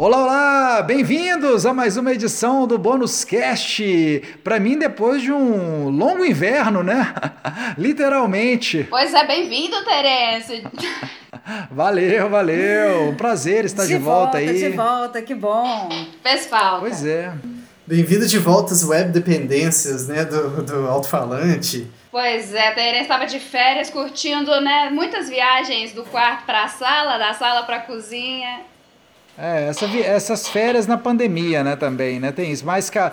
Olá, olá! Bem-vindos a mais uma edição do Bônus Cast. Para mim, depois de um longo inverno, né? Literalmente. Pois é, bem-vindo, Terence. Valeu, valeu. Um prazer estar de, de volta, volta aí. De volta, que bom. Fez falta. Pois é. Bem-vindo de volta às web dependências, né, do, do alto-falante. Pois é, Terence estava de férias curtindo, né, muitas viagens do quarto para a sala, da sala para a cozinha. É, essa, essas férias na pandemia, né, também, né, tem isso, mais ca,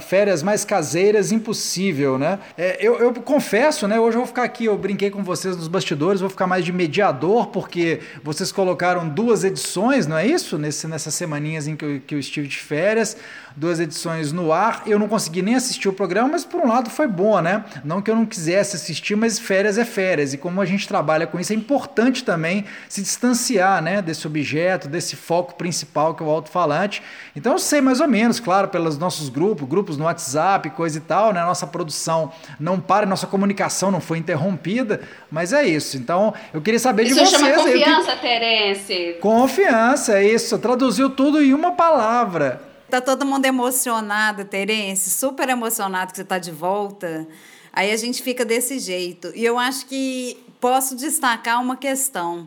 férias mais caseiras, impossível, né, é, eu, eu confesso, né, hoje eu vou ficar aqui, eu brinquei com vocês nos bastidores, vou ficar mais de mediador, porque vocês colocaram duas edições, não é isso, Nesse, nessas semaninhas em que eu, que eu estive de férias, duas edições no ar. Eu não consegui nem assistir o programa, mas por um lado foi bom, né? Não que eu não quisesse assistir, mas férias é férias. E como a gente trabalha com isso, é importante também se distanciar, né? Desse objeto, desse foco principal que é o alto-falante. Então eu sei mais ou menos, claro, pelos nossos grupos, grupos no WhatsApp, coisa e tal, né? Nossa produção não para, nossa comunicação não foi interrompida, mas é isso. Então eu queria saber isso de vocês. Isso chama confiança, Terence. Confiança, é isso. Traduziu tudo em uma palavra. Tá todo mundo emocionado, Terence, super emocionado que você está de volta. Aí a gente fica desse jeito. E eu acho que posso destacar uma questão.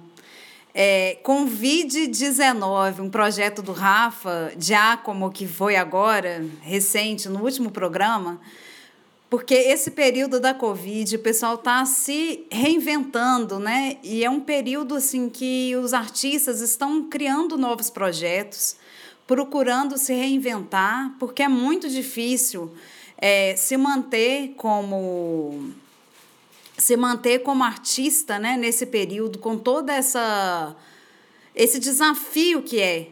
É, Convide19, um projeto do Rafa Giacomo, que foi agora, recente, no último programa, porque esse período da Covid, o pessoal está se reinventando, né? E é um período assim que os artistas estão criando novos projetos procurando se reinventar, porque é muito difícil é, se manter como se manter como artista, né, nesse período com toda essa esse desafio que é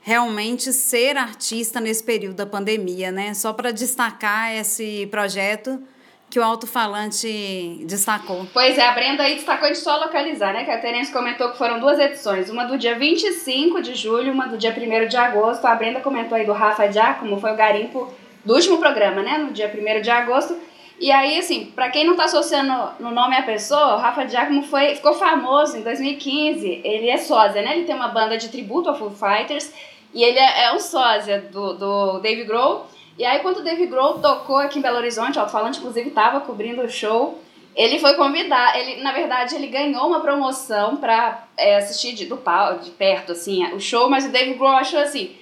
realmente ser artista nesse período da pandemia, né? Só para destacar esse projeto que o alto-falante destacou. Pois é, a Brenda aí destacou de só localizar, né? Que a Terence comentou que foram duas edições, uma do dia 25 de julho, uma do dia 1 de agosto. A Brenda comentou aí do Rafa Giacomo, foi o garimpo do último programa, né? No dia 1 de agosto. E aí, assim, para quem não tá associando no nome a pessoa, o Rafa Giacomo foi, ficou famoso em 2015. Ele é sósia, né? Ele tem uma banda de tributo ao Foo Fighters e ele é, é um sósia do, do Dave Grohl. E aí, quando o Dave Grohl tocou aqui em Belo Horizonte, o alto-falante, inclusive, estava cobrindo o show, ele foi convidar, ele, na verdade, ele ganhou uma promoção para é, assistir de, do pau, de perto, assim, o show, mas o Dave Grohl achou, assim,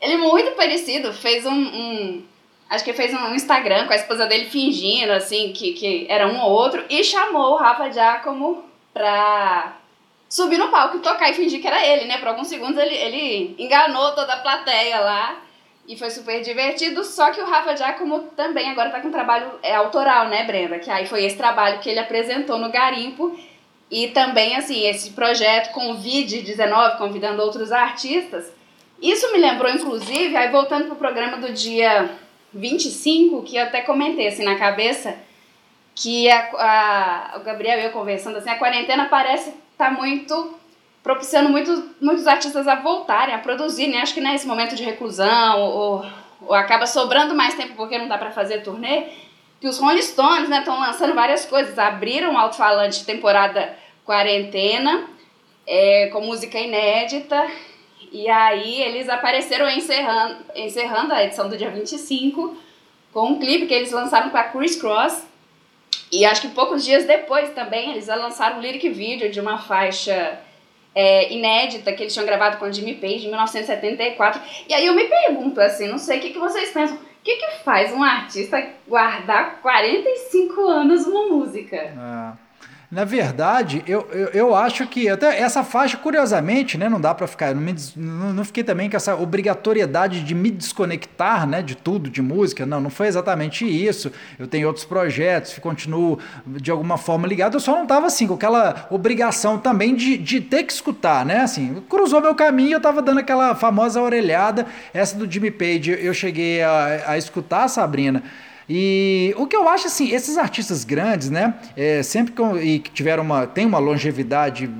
ele muito parecido, fez um, um acho que fez um Instagram com a esposa dele fingindo, assim, que, que era um ou outro, e chamou o Rafa Giacomo pra subir no palco e tocar e fingir que era ele, né? Por alguns segundos ele, ele enganou toda a plateia lá. E foi super divertido, só que o Rafa Giacomo também agora tá com um trabalho é, autoral, né, Brenda? Que aí foi esse trabalho que ele apresentou no Garimpo. E também, assim, esse projeto Convide19, convidando outros artistas. Isso me lembrou, inclusive, aí voltando pro programa do dia 25, que eu até comentei, assim, na cabeça, que a, a, o Gabriel e eu conversando, assim, a quarentena parece estar tá muito propiciando muitos, muitos artistas a voltarem a produzir, né? Acho que nesse momento de reclusão, ou, ou acaba sobrando mais tempo porque não dá para fazer turnê, que os Rolling Stones estão né, lançando várias coisas. Abriram o alto-falante temporada quarentena, é, com música inédita, e aí eles apareceram encerrando, encerrando a edição do dia 25 com um clipe que eles lançaram para Chris Cross. E acho que poucos dias depois também eles lançaram um lyric video de uma faixa é, inédita que eles tinham gravado com Jimmy Page em 1974. E aí eu me pergunto, assim, não sei o que, que vocês pensam. O que, que faz um artista guardar 45 anos uma música? É. Na verdade, eu, eu, eu, acho que até essa faixa, curiosamente, né, não dá para ficar, não, me, não, não, fiquei também com essa obrigatoriedade de me desconectar, né, de tudo, de música, não, não foi exatamente isso. Eu tenho outros projetos, continuo de alguma forma ligado, eu só não estava assim com aquela obrigação também de, de ter que escutar, né, assim, cruzou meu caminho, eu estava dando aquela famosa orelhada, essa do Jimmy Page, eu cheguei a, a escutar, Sabrina. E o que eu acho assim, esses artistas grandes, né, é, sempre que, e que tiveram uma, tem uma longevidade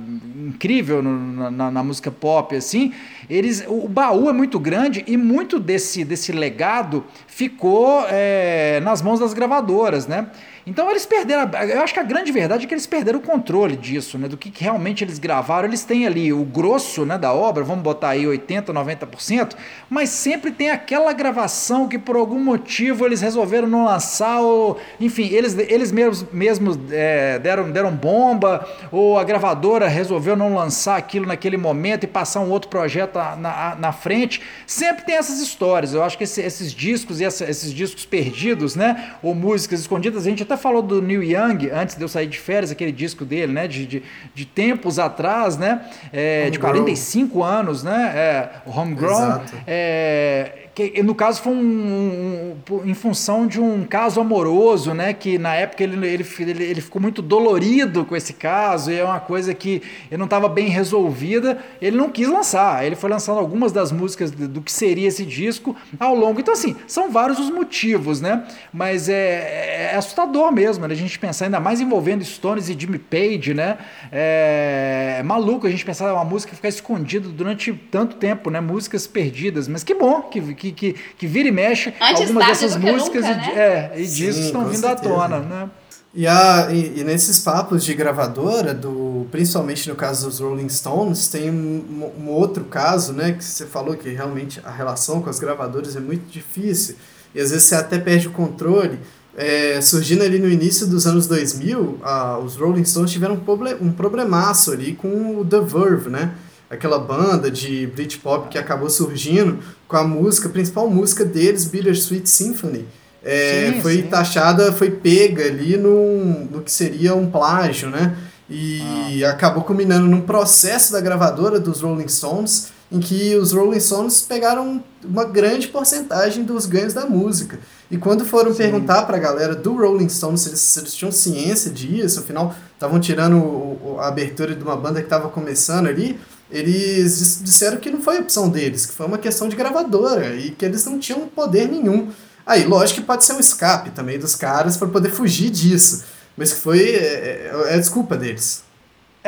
incrível no, na, na, música pop, assim, eles, o baú é muito grande e muito desse, desse legado ficou é, nas mãos das gravadoras, né? Então eles perderam. Eu acho que a grande verdade é que eles perderam o controle disso, né? Do que, que realmente eles gravaram. Eles têm ali o grosso né, da obra, vamos botar aí 80%, 90%, mas sempre tem aquela gravação que por algum motivo eles resolveram não lançar, ou enfim, eles, eles mesmos, mesmos é, deram, deram bomba, ou a gravadora resolveu não lançar aquilo naquele momento e passar um outro projeto na, na frente. Sempre tem essas histórias. Eu acho que esse, esses discos e essa, esses discos perdidos, né? Ou músicas escondidas, a gente até falou do Neil Young, antes de eu sair de férias, aquele disco dele, né? De, de, de tempos atrás, né? É, de 45 anos, né? É, Homegrown. É, que no caso foi um, um, em função de um caso amoroso, né? Que na época ele, ele, ele, ele ficou muito dolorido com esse caso, e é uma coisa que não estava bem resolvida. Ele não quis lançar, ele foi lançando algumas das músicas do que seria esse disco ao longo. Então, assim, são vários os motivos, né? Mas é, é assustador mesmo, né? A gente pensar ainda mais envolvendo Stones e Jimmy Page, né? É, é maluco a gente pensar uma música ficar escondida durante tanto tempo, né? Músicas perdidas, mas que bom que, que que, que, que vira e mexe Antes algumas dessas músicas nunca, e, né? é, e discos estão vindo certeza. à tona, né? E, a, e, e, nesses papos de gravadora, do, principalmente no caso dos Rolling Stones, tem um, um, outro caso, né, que você falou que realmente a relação com as gravadoras é muito difícil, e às vezes você até perde o controle. É, surgindo ali no início dos anos 2000, a, os Rolling Stones tiveram um, problem, um problemaço ali com o The Verve, né? Aquela banda de Britpop que acabou surgindo com a música, a principal música deles, Bittersweet Symphony, é, sim, foi sim. taxada, foi pega ali no, no que seria um plágio, né? E ah. acabou culminando num processo da gravadora dos Rolling Stones, em que os Rolling Stones pegaram uma grande porcentagem dos ganhos da música. E quando foram Sim. perguntar para a galera do Rolling Stones se eles, se eles, tinham ciência disso, afinal estavam tirando o, a abertura de uma banda que estava começando ali, eles disseram que não foi opção deles, que foi uma questão de gravadora e que eles não tinham poder nenhum. Aí, lógico que pode ser um escape também dos caras para poder fugir disso, mas que foi é, é, é desculpa deles.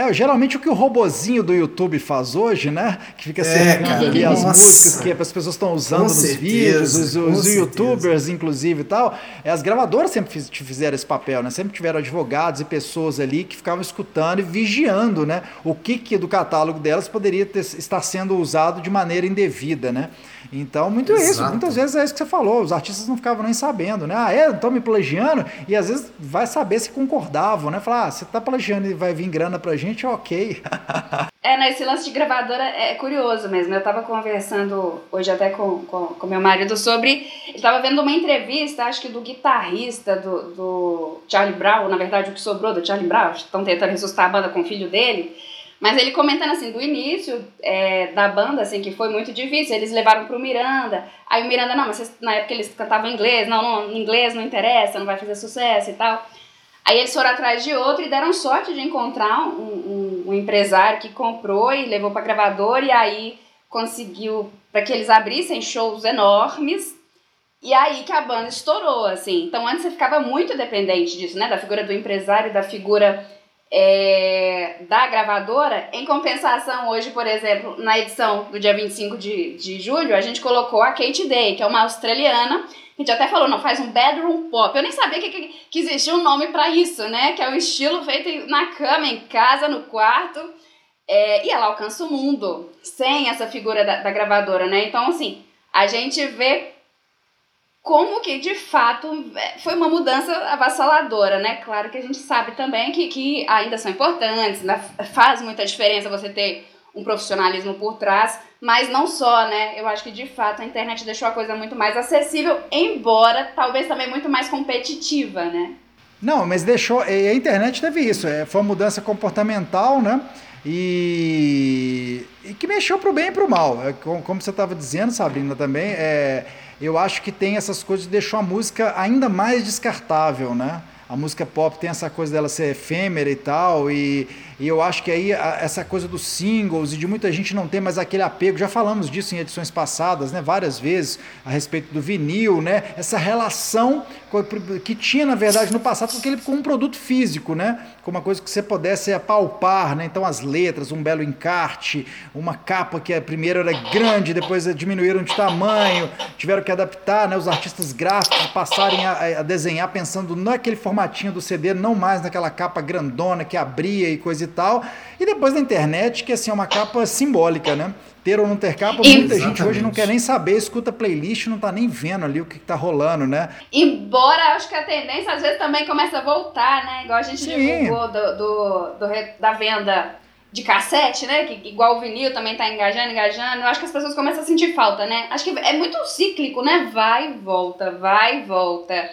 É, geralmente o que o robozinho do YouTube faz hoje, né? Que fica cercando é, ali as músicas que as pessoas estão usando com nos certeza, vídeos, os, os youtubers, inclusive e tal. É, as gravadoras sempre fizeram esse papel, né? Sempre tiveram advogados e pessoas ali que ficavam escutando e vigiando, né? O que, que do catálogo delas poderia ter, estar sendo usado de maneira indevida, né? Então, muito Exato. isso. Muitas vezes é isso que você falou. Os artistas não ficavam nem sabendo, né? Ah, é? Estão me plagiando? E às vezes vai saber se concordavam, né? Falar, ah, você tá plagiando e vai vir grana pra gente, ok. é, né? Esse lance de gravadora é curioso mesmo. Eu tava conversando hoje até com, com, com meu marido sobre. Ele tava vendo uma entrevista, acho que do guitarrista do, do Charlie Brown, na verdade, o que sobrou do Charlie Brown. Estão tentando ressuscitar a banda com o filho dele. Mas ele comentando assim, do início é, da banda, assim, que foi muito difícil, eles levaram pro Miranda, aí o Miranda, não, mas vocês, na época eles cantavam inglês, não, não, inglês não interessa, não vai fazer sucesso e tal. Aí eles foram atrás de outro e deram sorte de encontrar um, um, um empresário que comprou e levou pra gravadora e aí conseguiu para que eles abrissem shows enormes. E aí que a banda estourou, assim. Então antes você ficava muito dependente disso, né? Da figura do empresário, da figura é, da gravadora. Em compensação, hoje, por exemplo, na edição do dia 25 de, de julho, a gente colocou a Kate Day, que é uma australiana. A gente até falou, não, faz um bedroom pop. Eu nem sabia que, que, que existia um nome para isso, né? Que é o estilo feito na cama, em casa, no quarto. É, e ela alcança o mundo sem essa figura da, da gravadora, né? Então, assim, a gente vê como que de fato é, foi uma mudança avassaladora, né? Claro que a gente sabe também que, que ainda são importantes, né? faz muita diferença você ter um profissionalismo por trás, mas não só, né? Eu acho que de fato a internet deixou a coisa muito mais acessível, embora talvez também muito mais competitiva, né? Não, mas deixou. A internet teve isso, é, foi uma mudança comportamental, né? E, e que mexeu para o bem e para o mal. É, como você estava dizendo, Sabrina, também, é, eu acho que tem essas coisas que deixou a música ainda mais descartável, né? A música pop tem essa coisa dela ser efêmera e tal, e, e eu acho que aí a, essa coisa dos singles e de muita gente não ter mais aquele apego, já falamos disso em edições passadas, né, várias vezes, a respeito do vinil, né, essa relação que tinha, na verdade, no passado com, aquele, com um produto físico, né, com uma coisa que você pudesse apalpar, né, então as letras, um belo encarte, uma capa que a primeira era grande, depois diminuíram de tamanho, tiveram que adaptar, né, os artistas gráficos passarem a, a desenhar pensando naquele formatinho do CD, não mais naquela capa grandona que abria e coisa e tal. E depois da internet, que assim é uma capa simbólica, né? Ter ou não ter capa, muita Exatamente. gente hoje não quer nem saber, escuta playlist, não tá nem vendo ali o que, que tá rolando, né? Embora acho que a tendência às vezes também começa a voltar, né? Igual a gente Sim. divulgou do, do, do, da venda de cassete, né? Que igual o vinil também tá engajando, engajando. Eu acho que as pessoas começam a sentir falta, né? Acho que é muito cíclico, né? Vai e volta, vai e volta.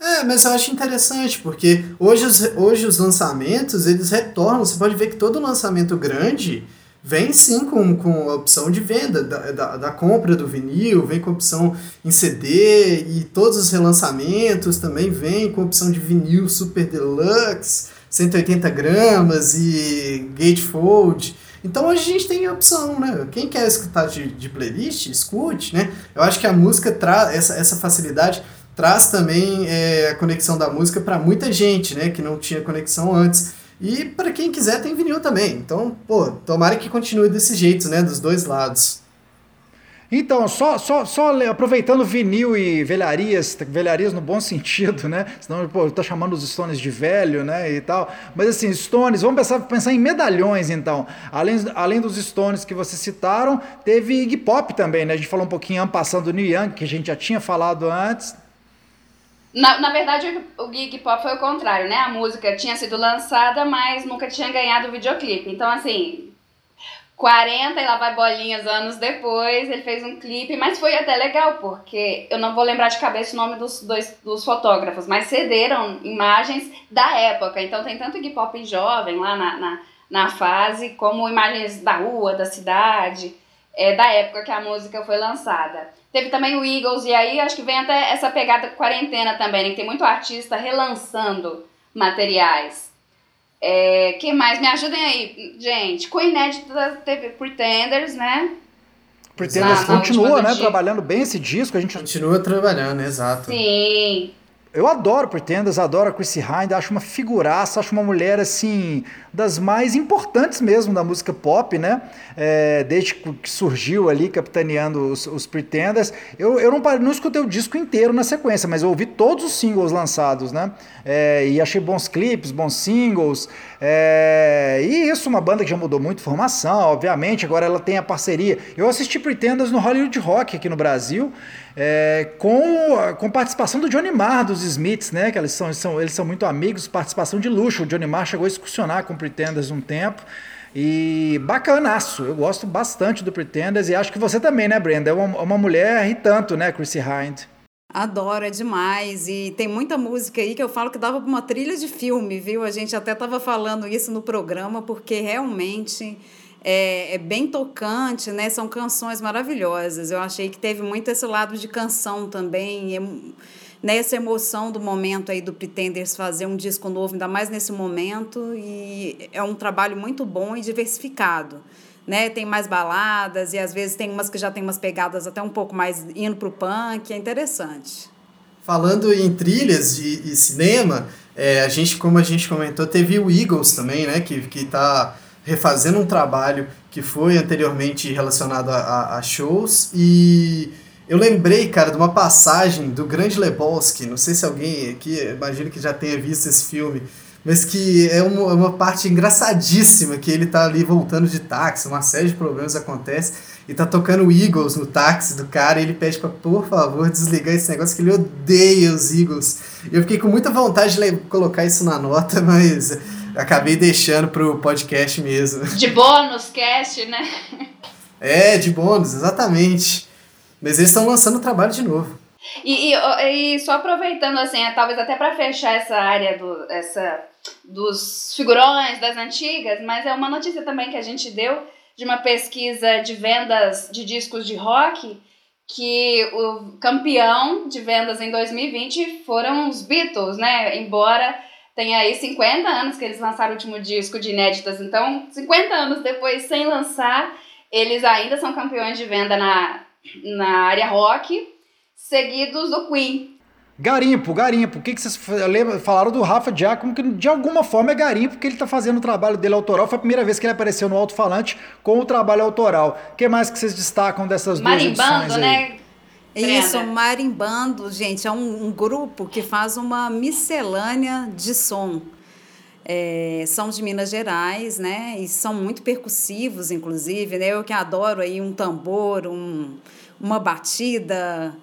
É, mas eu acho interessante, porque hoje os, hoje os lançamentos, eles retornam. Você pode ver que todo lançamento grande vem sim com, com a opção de venda da, da, da, compra do vinil, vem com opção em CD e todos os relançamentos também vem com opção de vinil super deluxe, 180 gramas e gatefold. Então a gente tem opção, né? Quem quer escutar de, de playlist, escute, né? Eu acho que a música traz essa, essa facilidade traz também é, a conexão da música para muita gente, né, que não tinha conexão antes. E para quem quiser tem vinil também. Então, pô, tomara que continue desse jeito, né, dos dois lados. Então, só, só, só aproveitando vinil e velharias, velharias no bom sentido, né? Senão, pô, tô chamando os Stones de velho, né? E tal. Mas assim, Stones, vamos pensar, pensar em medalhões, então. Além, além dos Stones que vocês citaram, teve Iggy Pop também, né? A gente falou um pouquinho passando do New Young, que a gente já tinha falado antes. Na, na verdade, o Gig Pop foi o contrário, né? A música tinha sido lançada, mas nunca tinha ganhado o videoclipe. Então, assim, 40 e lá vai bolinhas anos depois, ele fez um clipe, mas foi até legal, porque eu não vou lembrar de cabeça o nome dos dois dos fotógrafos, mas cederam imagens da época. Então tem tanto hip hop jovem lá na, na, na fase, como imagens da rua, da cidade, é, da época que a música foi lançada. Teve também o Eagles, e aí acho que vem até essa pegada quarentena também, né? Que tem muito artista relançando materiais. É, que mais? Me ajudem aí, gente. Com inédita teve Pretenders, né? Pretenders na, continua, né? Trabalhando bem esse disco. A gente continua trabalhando, exato. Sim. Eu adoro Pretenders, adoro a Chrissy Hind, acho uma figuraça, acho uma mulher assim das mais importantes mesmo da música pop, né? É, desde que surgiu ali capitaneando os, os Pretenders. Eu, eu não, não escutei o disco inteiro na sequência, mas eu ouvi todos os singles lançados, né? É, e achei bons clipes, bons singles. É, e isso, uma banda que já mudou muito formação, obviamente. Agora ela tem a parceria. Eu assisti Pretenders no Hollywood Rock aqui no Brasil é, com, com participação do Johnny Marr, dos Smiths, né? Que eles são, eles são, eles são muito amigos, participação de luxo. O Johnny Marr chegou a excursionar com Pretenders um tempo. E bacanaço, eu gosto bastante do Pretenders e acho que você também, né, Brenda? É uma, uma mulher e tanto, né, Chrissy Hind? Adoro, é demais. E tem muita música aí que eu falo que dava para uma trilha de filme, viu? A gente até estava falando isso no programa, porque realmente é, é, bem tocante, né? São canções maravilhosas. Eu achei que teve muito esse lado de canção também, né? essa emoção do momento aí do Pretenders fazer um disco novo, ainda mais nesse momento, e é um trabalho muito bom e diversificado. Né? Tem mais baladas e às vezes tem umas que já tem umas pegadas até um pouco mais indo pro punk, é interessante. Falando em trilhas e, e cinema, é, a gente, como a gente comentou, teve o Eagles também, né? Que, que tá refazendo um trabalho que foi anteriormente relacionado a, a, a shows e eu lembrei, cara, de uma passagem do Grande Lebowski, não sei se alguém aqui, imagino que já tenha visto esse filme, mas que é uma, é uma parte engraçadíssima, que ele tá ali voltando de táxi, uma série de problemas acontece, e tá tocando Eagles no táxi do cara, e ele pede pra, por favor, desligar esse negócio, que ele odeia os Eagles. Eu fiquei com muita vontade de colocar isso na nota, mas acabei deixando pro podcast mesmo. De bônus cast, né? É, de bônus, exatamente. Mas eles estão lançando trabalho de novo. E, e, e, só aproveitando, assim, é, talvez até para fechar essa área do, essa, dos figurões das antigas, mas é uma notícia também que a gente deu de uma pesquisa de vendas de discos de rock que o campeão de vendas em 2020 foram os Beatles, né? Embora tenha aí 50 anos que eles lançaram o último disco de inéditas, então 50 anos depois, sem lançar, eles ainda são campeões de venda na, na área rock, seguidos do Queen, Garimpo, garimpo. O que, que vocês falaram do Rafa Giacomo, que de alguma forma é garimpo, porque ele está fazendo o trabalho dele autoral. Foi a primeira vez que ele apareceu no alto-falante com o trabalho autoral. O que mais que vocês destacam dessas duas Marimbando, edições aí? né? Isso, Marimbando, gente, é um, um, grupo que faz uma miscelânea de som. É, são de Minas Gerais, né? E são muito percussivos, inclusive, né? Eu que adoro aí um tambor, um, uma batida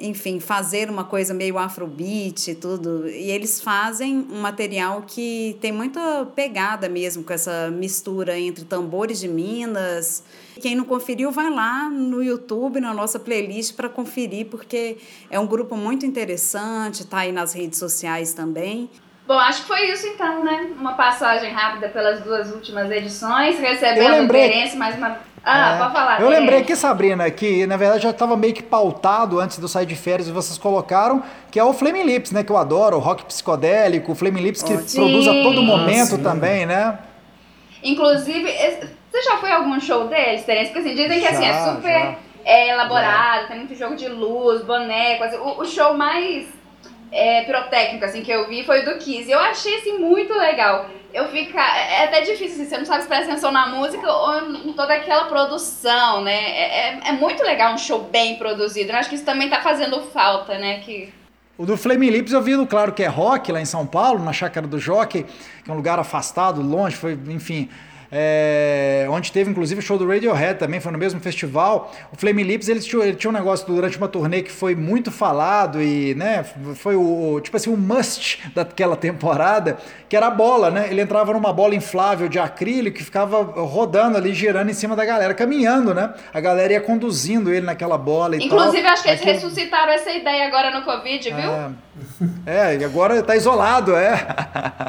enfim, fazer uma coisa meio afrobeat e tudo. E eles fazem um material que tem muita pegada mesmo com essa mistura entre tambores de Minas. Quem não conferiu, vai lá no YouTube, na nossa playlist, para conferir, porque é um grupo muito interessante, tá aí nas redes sociais também. Bom, acho que foi isso então, né? Uma passagem rápida pelas duas últimas edições, recebendo referência mais uma ah, é. pode falar. Eu lembrei aqui, Sabrina, que na verdade já estava meio que pautado antes do sair de férias e vocês colocaram, que é o Flaming Lips, né? Que eu adoro, o rock psicodélico, o Flaming Lips que Sim. produz a todo momento também, né? Inclusive, você já foi a algum show deles, Terence? Porque assim, dizem que assim, é super é, elaborado, já. tem muito jogo de luz, boneco, assim, o, o, show mais é, pirotécnico assim, que eu vi foi do Kiss. Eu achei assim, muito legal eu fico. É, é até difícil, assim, você não sabe se presta atenção na música ou em toda aquela produção, né? É, é, é muito legal um show bem produzido. Eu acho que isso também tá fazendo falta, né? Que... O do Flaming Lips eu vi, claro que é rock lá em São Paulo, na Chácara do Jockey, que é um lugar afastado, longe, foi, enfim é, onde teve inclusive o show do Radiohead também, foi no mesmo festival. O Flame Lips, eles tinham, ele tinha um negócio durante uma turnê que foi muito falado e, né, foi o, tipo assim, o must daquela temporada, que era a bola, né? Ele entrava numa bola inflável de acrílico que ficava rodando ali, girando em cima da galera, caminhando, né? A galera ia conduzindo ele naquela bola e Inclusive, tal. acho que eles Aquilo... ressuscitaram essa ideia agora no Covid, viu? É, é e agora tá isolado, é.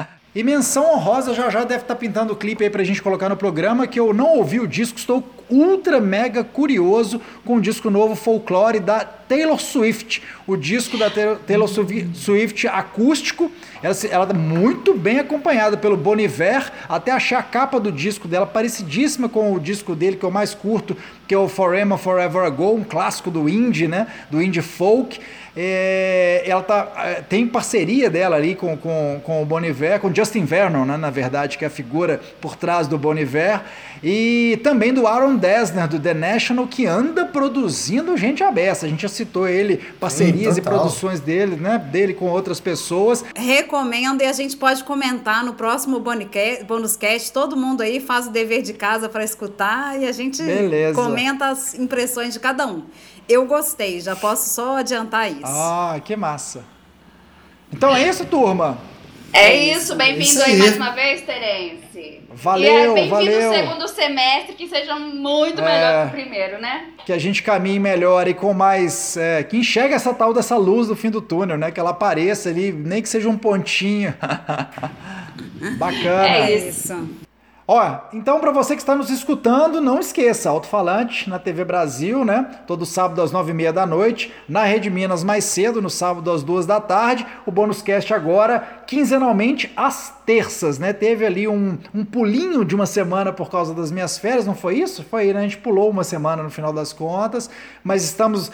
E menção honrosa já já deve estar tá pintando o clipe aí pra gente colocar no programa, que eu não ouvi o disco, estou ultra mega curioso com o disco novo Folklore da Taylor Swift. O disco da Taylor Swift acústico, ela, ela tá muito bem acompanhada pelo Boniver, até achar a capa do disco dela parecidíssima com o disco dele, que é o mais curto, que é o Forever Forever Ago, um clássico do indie, né? Do indie folk. É, ela tá, é, tem parceria dela ali com, com, com o Boniver, com Justin Vernon, né, na verdade, que é a figura por trás do Boniver, e também do Aaron Dessner, do The National, que anda produzindo gente abessa. A gente já citou ele, parcerias Sim, e produções dele, né, dele com outras pessoas. Recomendo e a gente pode comentar no próximo Bonus Cast. Todo mundo aí faz o dever de casa para escutar e a gente Beleza. comenta as impressões de cada um. Eu gostei, já posso só adiantar isso. Ah, que massa. Então é isso, turma. É, é isso, bem-vindo aí mais uma vez, Terence. Valeu, e é valeu. bem-vindo segundo semestre, que seja muito melhor que o primeiro, né? Que a gente caminhe melhor e com mais. É, que enxergue essa tal dessa luz do fim do túnel, né? Que ela apareça ali, nem que seja um pontinho. Bacana. É isso. Ó, então para você que está nos escutando, não esqueça, alto-falante na TV Brasil, né? Todo sábado às nove e meia da noite, na Rede Minas mais cedo, no sábado às duas da tarde, o Bônus Cast agora, quinzenalmente às terças, né? Teve ali um, um pulinho de uma semana por causa das minhas férias, não foi isso? Foi, né? A gente pulou uma semana no final das contas, mas estamos,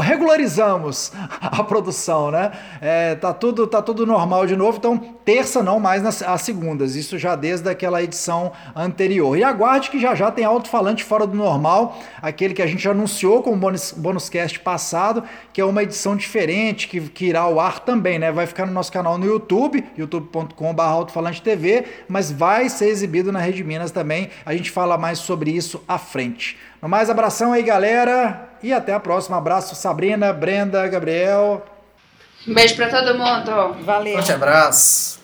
regularizamos a produção, né? É, tá, tudo, tá tudo normal de novo, então terça não mais nas as segundas, isso já desde aquela edição anterior. E aguarde que já já tem alto-falante fora do normal, aquele que a gente anunciou com o bônus, cast passado, que é uma edição diferente, que, que irá ao ar também, né? Vai ficar no nosso canal no YouTube, youtube.com.br alto-falante TV, mas vai ser exibido na Rede Minas também. A gente fala mais sobre isso à frente. No mais, abração aí, galera, e até a próxima. Abraço, Sabrina, Brenda, Gabriel. Um beijo para todo mundo. Valeu. Forte abraço.